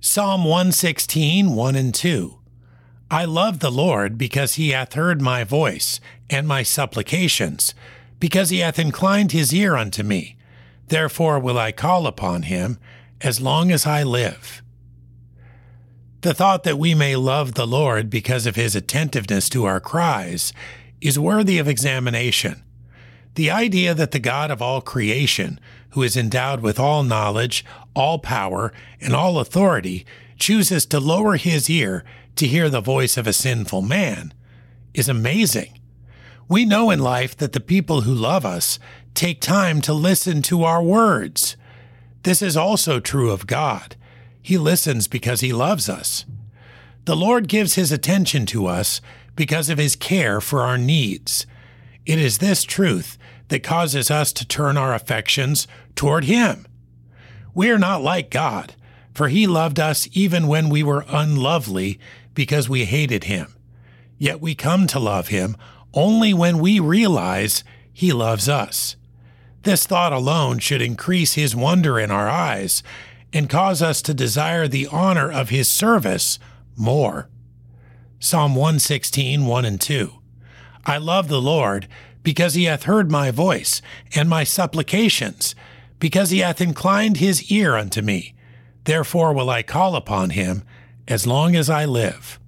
Psalm 116, 1 and 2. I love the Lord because he hath heard my voice and my supplications, because he hath inclined his ear unto me. Therefore will I call upon him as long as I live. The thought that we may love the Lord because of his attentiveness to our cries is worthy of examination. The idea that the God of all creation, who is endowed with all knowledge, all power, and all authority, chooses to lower his ear to hear the voice of a sinful man is amazing. We know in life that the people who love us take time to listen to our words. This is also true of God. He listens because he loves us. The Lord gives his attention to us because of his care for our needs. It is this truth that causes us to turn our affections toward Him. We are not like God, for He loved us even when we were unlovely because we hated Him. Yet we come to love Him only when we realize He loves us. This thought alone should increase His wonder in our eyes and cause us to desire the honor of His service more. Psalm 116, 1 and 2. I love the Lord because he hath heard my voice and my supplications, because he hath inclined his ear unto me. Therefore will I call upon him as long as I live.